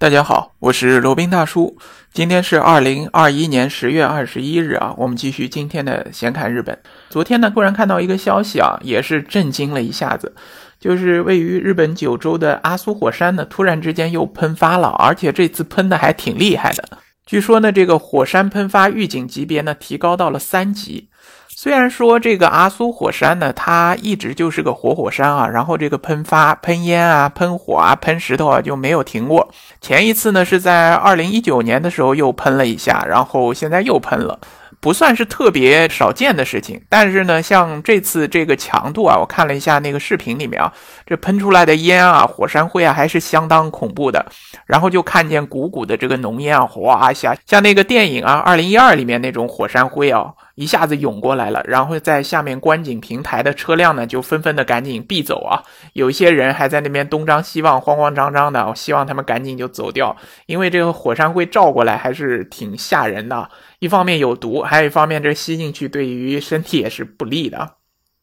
大家好，我是罗宾大叔。今天是二零二一年十月二十一日啊，我们继续今天的闲侃日本。昨天呢，突然看到一个消息啊，也是震惊了一下子，就是位于日本九州的阿苏火山呢，突然之间又喷发了，而且这次喷的还挺厉害的。据说呢，这个火山喷发预警级别呢，提高到了三级。虽然说这个阿苏火山呢，它一直就是个活火山啊，然后这个喷发、喷烟啊、喷火啊、喷石头啊就没有停过。前一次呢是在二零一九年的时候又喷了一下，然后现在又喷了。不算是特别少见的事情，但是呢，像这次这个强度啊，我看了一下那个视频里面啊，这喷出来的烟啊、火山灰啊，还是相当恐怖的。然后就看见鼓鼓的这个浓烟啊，哗一下，像那个电影啊《二零一二》里面那种火山灰啊，一下子涌过来了。然后在下面观景平台的车辆呢，就纷纷的赶紧避走啊。有一些人还在那边东张西望，慌慌张张的，我希望他们赶紧就走掉，因为这个火山灰照过来还是挺吓人的。一方面有毒，还有一方面这吸进去对于身体也是不利的。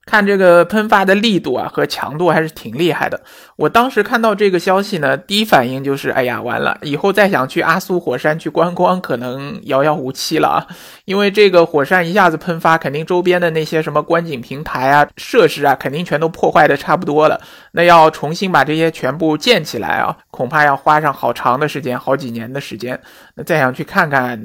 看这个喷发的力度啊和强度还是挺厉害的。我当时看到这个消息呢，第一反应就是，哎呀，完了，以后再想去阿苏火山去观光，可能遥遥无期了啊！因为这个火山一下子喷发，肯定周边的那些什么观景平台啊、设施啊，肯定全都破坏的差不多了。那要重新把这些全部建起来啊，恐怕要花上好长的时间，好几年的时间。那再想去看看。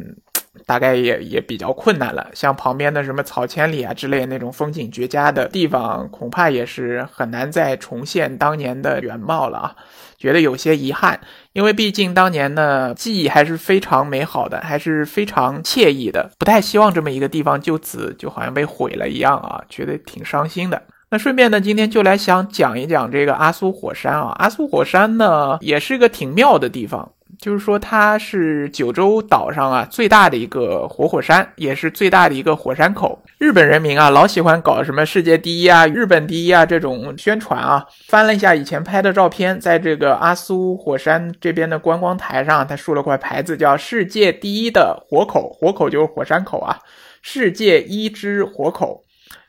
大概也也比较困难了，像旁边的什么草千里啊之类那种风景绝佳的地方，恐怕也是很难再重现当年的原貌了啊，觉得有些遗憾，因为毕竟当年呢记忆还是非常美好的，还是非常惬意的，不太希望这么一个地方就此就好像被毁了一样啊，觉得挺伤心的。那顺便呢，今天就来想讲一讲这个阿苏火山啊，阿苏火山呢也是个挺妙的地方。就是说，它是九州岛上啊最大的一个活火山，也是最大的一个火山口。日本人民啊老喜欢搞什么世界第一啊、日本第一啊这种宣传啊。翻了一下以前拍的照片，在这个阿苏火山这边的观光台上，他竖了块牌子，叫“世界第一的火口”，火口就是火山口啊，世界一之火口。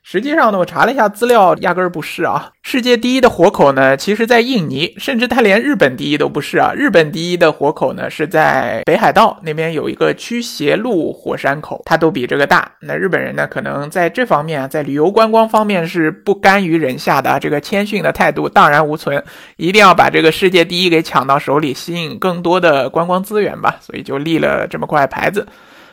实际上呢，我查了一下资料，压根儿不是啊。世界第一的活口呢，其实在印尼，甚至它连日本第一都不是啊。日本第一的活口呢，是在北海道那边有一个驱邪路火山口，它都比这个大。那日本人呢，可能在这方面，在旅游观光方面是不甘于人下的，这个谦逊的态度荡然无存，一定要把这个世界第一给抢到手里，吸引更多的观光资源吧。所以就立了这么块牌子，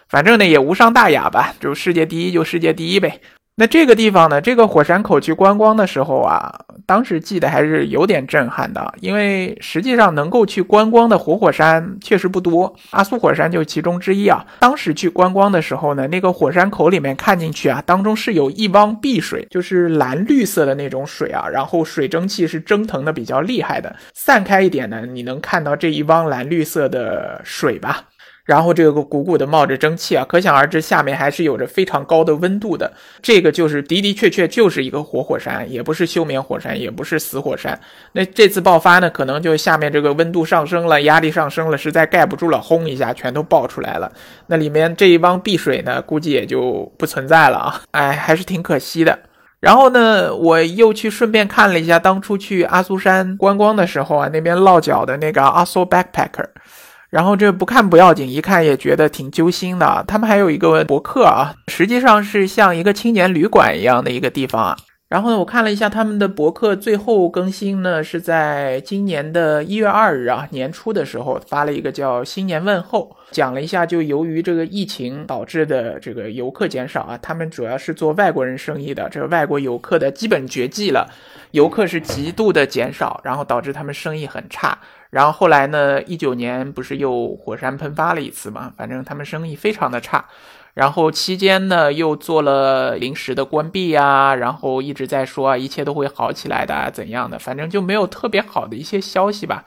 反正呢也无伤大雅吧，就世界第一就世界第一呗。那这个地方呢？这个火山口去观光的时候啊，当时记得还是有点震撼的，因为实际上能够去观光的活火山确实不多，阿苏火山就其中之一啊。当时去观光的时候呢，那个火山口里面看进去啊，当中是有一汪碧水，就是蓝绿色的那种水啊，然后水蒸气是蒸腾的比较厉害的，散开一点呢，你能看到这一汪蓝绿色的水吧？然后这个鼓鼓的冒着蒸汽啊，可想而知下面还是有着非常高的温度的。这个就是的的确确就是一个活火山，也不是休眠火山，也不是死火山。那这次爆发呢，可能就下面这个温度上升了，压力上升了，实在盖不住了，轰一下全都爆出来了。那里面这一汪碧水呢，估计也就不存在了啊！哎，还是挺可惜的。然后呢，我又去顺便看了一下当初去阿苏山观光的时候啊，那边落脚的那个阿苏 backpacker。然后这不看不要紧，一看也觉得挺揪心的。他们还有一个博客啊，实际上是像一个青年旅馆一样的一个地方啊。然后呢，我看了一下他们的博客，最后更新呢是在今年的一月二日啊，年初的时候发了一个叫新年问候，讲了一下就由于这个疫情导致的这个游客减少啊，他们主要是做外国人生意的，这个外国游客的基本绝迹了，游客是极度的减少，然后导致他们生意很差。然后后来呢？一九年不是又火山喷发了一次嘛？反正他们生意非常的差。然后期间呢，又做了临时的关闭啊，然后一直在说啊，一切都会好起来的，怎样的？反正就没有特别好的一些消息吧。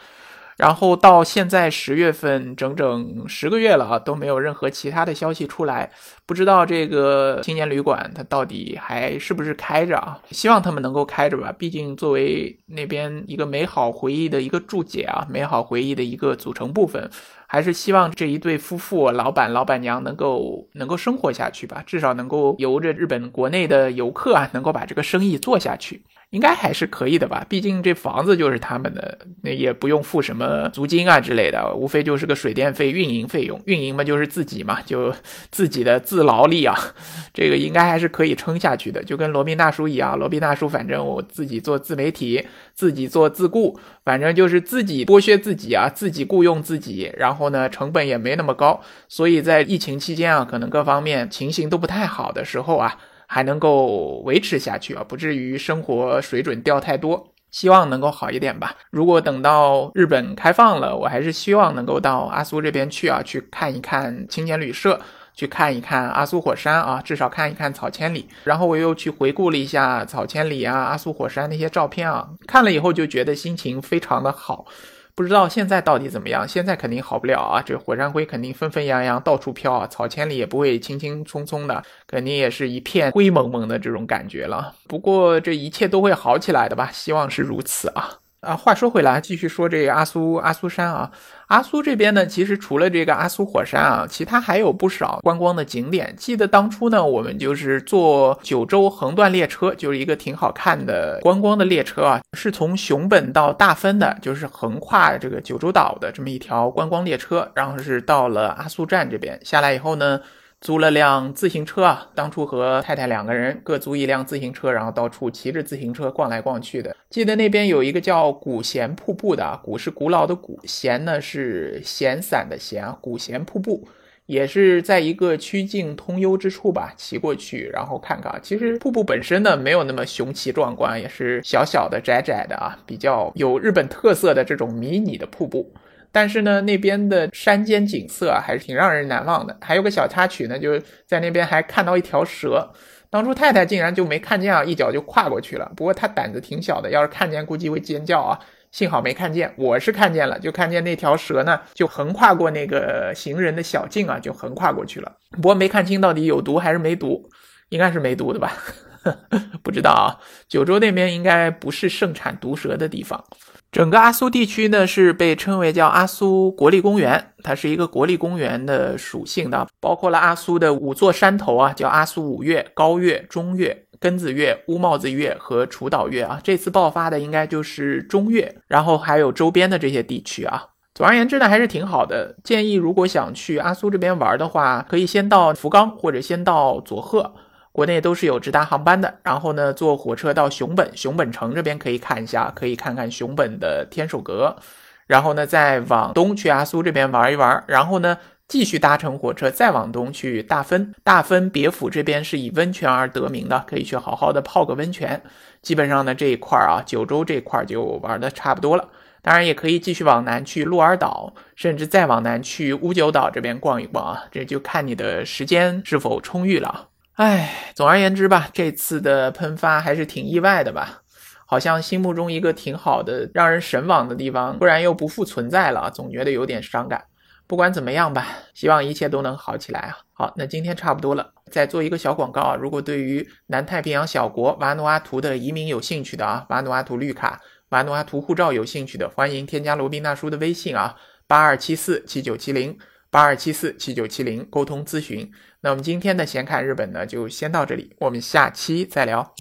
然后到现在十月份，整整十个月了啊，都没有任何其他的消息出来，不知道这个青年旅馆它到底还是不是开着啊？希望他们能够开着吧，毕竟作为那边一个美好回忆的一个注解啊，美好回忆的一个组成部分，还是希望这一对夫妇，老板老板娘能够能够生活下去吧，至少能够由着日本国内的游客啊，能够把这个生意做下去。应该还是可以的吧，毕竟这房子就是他们的，那也不用付什么租金啊之类的，无非就是个水电费、运营费用。运营嘛，就是自己嘛，就自己的自劳力啊，这个应该还是可以撑下去的。就跟罗宾大叔一样，罗宾大叔反正我自己做自媒体，自己做自雇，反正就是自己剥削自己啊，自己雇佣自己，然后呢，成本也没那么高，所以在疫情期间啊，可能各方面情形都不太好的时候啊。还能够维持下去啊，不至于生活水准掉太多，希望能够好一点吧。如果等到日本开放了，我还是希望能够到阿苏这边去啊，去看一看青年旅社，去看一看阿苏火山啊，至少看一看草千里。然后我又去回顾了一下草千里啊、阿苏火山那些照片啊，看了以后就觉得心情非常的好。不知道现在到底怎么样？现在肯定好不了啊！这火山灰肯定纷纷扬扬到处飘啊，草千里也不会轻轻松松的，肯定也是一片灰蒙蒙的这种感觉了。不过这一切都会好起来的吧？希望是如此啊。啊，话说回来，继续说这个阿苏阿苏山啊，阿苏这边呢，其实除了这个阿苏火山啊，其他还有不少观光的景点。记得当初呢，我们就是坐九州横断列车，就是一个挺好看的观光的列车啊，是从熊本到大分的，就是横跨这个九州岛的这么一条观光列车，然后是到了阿苏站这边下来以后呢。租了辆自行车啊，当初和太太两个人各租一辆自行车，然后到处骑着自行车逛来逛去的。记得那边有一个叫古贤瀑布的，古是古老的古，贤呢是闲散的闲啊。古贤瀑布也是在一个曲径通幽之处吧，骑过去然后看看。其实瀑布本身呢没有那么雄奇壮观，也是小小的窄窄的啊，比较有日本特色的这种迷你的瀑布。但是呢，那边的山间景色啊，还是挺让人难忘的。还有个小插曲呢，就是在那边还看到一条蛇。当初太太竟然就没看见啊，一脚就跨过去了。不过她胆子挺小的，要是看见估计会尖叫啊。幸好没看见，我是看见了，就看见那条蛇呢，就横跨过那个行人的小径啊，就横跨过去了。不过没看清到底有毒还是没毒，应该是没毒的吧？不知道啊。九州那边应该不是盛产毒蛇的地方。整个阿苏地区呢，是被称为叫阿苏国立公园，它是一个国立公园的属性的，包括了阿苏的五座山头啊，叫阿苏五岳、高岳、中岳、根子岳、乌帽子岳和楚岛岳啊。这次爆发的应该就是中岳，然后还有周边的这些地区啊。总而言之呢，还是挺好的。建议如果想去阿苏这边玩的话，可以先到福冈或者先到佐贺。国内都是有直达航班的，然后呢，坐火车到熊本，熊本城这边可以看一下，可以看看熊本的天守阁，然后呢，再往东去阿苏这边玩一玩，然后呢，继续搭乘火车再往东去大分，大分别府这边是以温泉而得名的，可以去好好的泡个温泉。基本上呢，这一块啊，九州这块就玩的差不多了，当然也可以继续往南去鹿儿岛，甚至再往南去乌九岛这边逛一逛啊，这就看你的时间是否充裕了。唉，总而言之吧，这次的喷发还是挺意外的吧，好像心目中一个挺好的、让人神往的地方，突然又不复存在了，总觉得有点伤感。不管怎么样吧，希望一切都能好起来啊！好，那今天差不多了，再做一个小广告啊，如果对于南太平洋小国瓦努阿图的移民有兴趣的啊，瓦努阿图绿卡、瓦努阿图护照有兴趣的，欢迎添加罗宾大叔的微信啊，八二七四七九七零。八二七四七九七零沟通咨询。那我们今天的闲侃日本呢，就先到这里，我们下期再聊。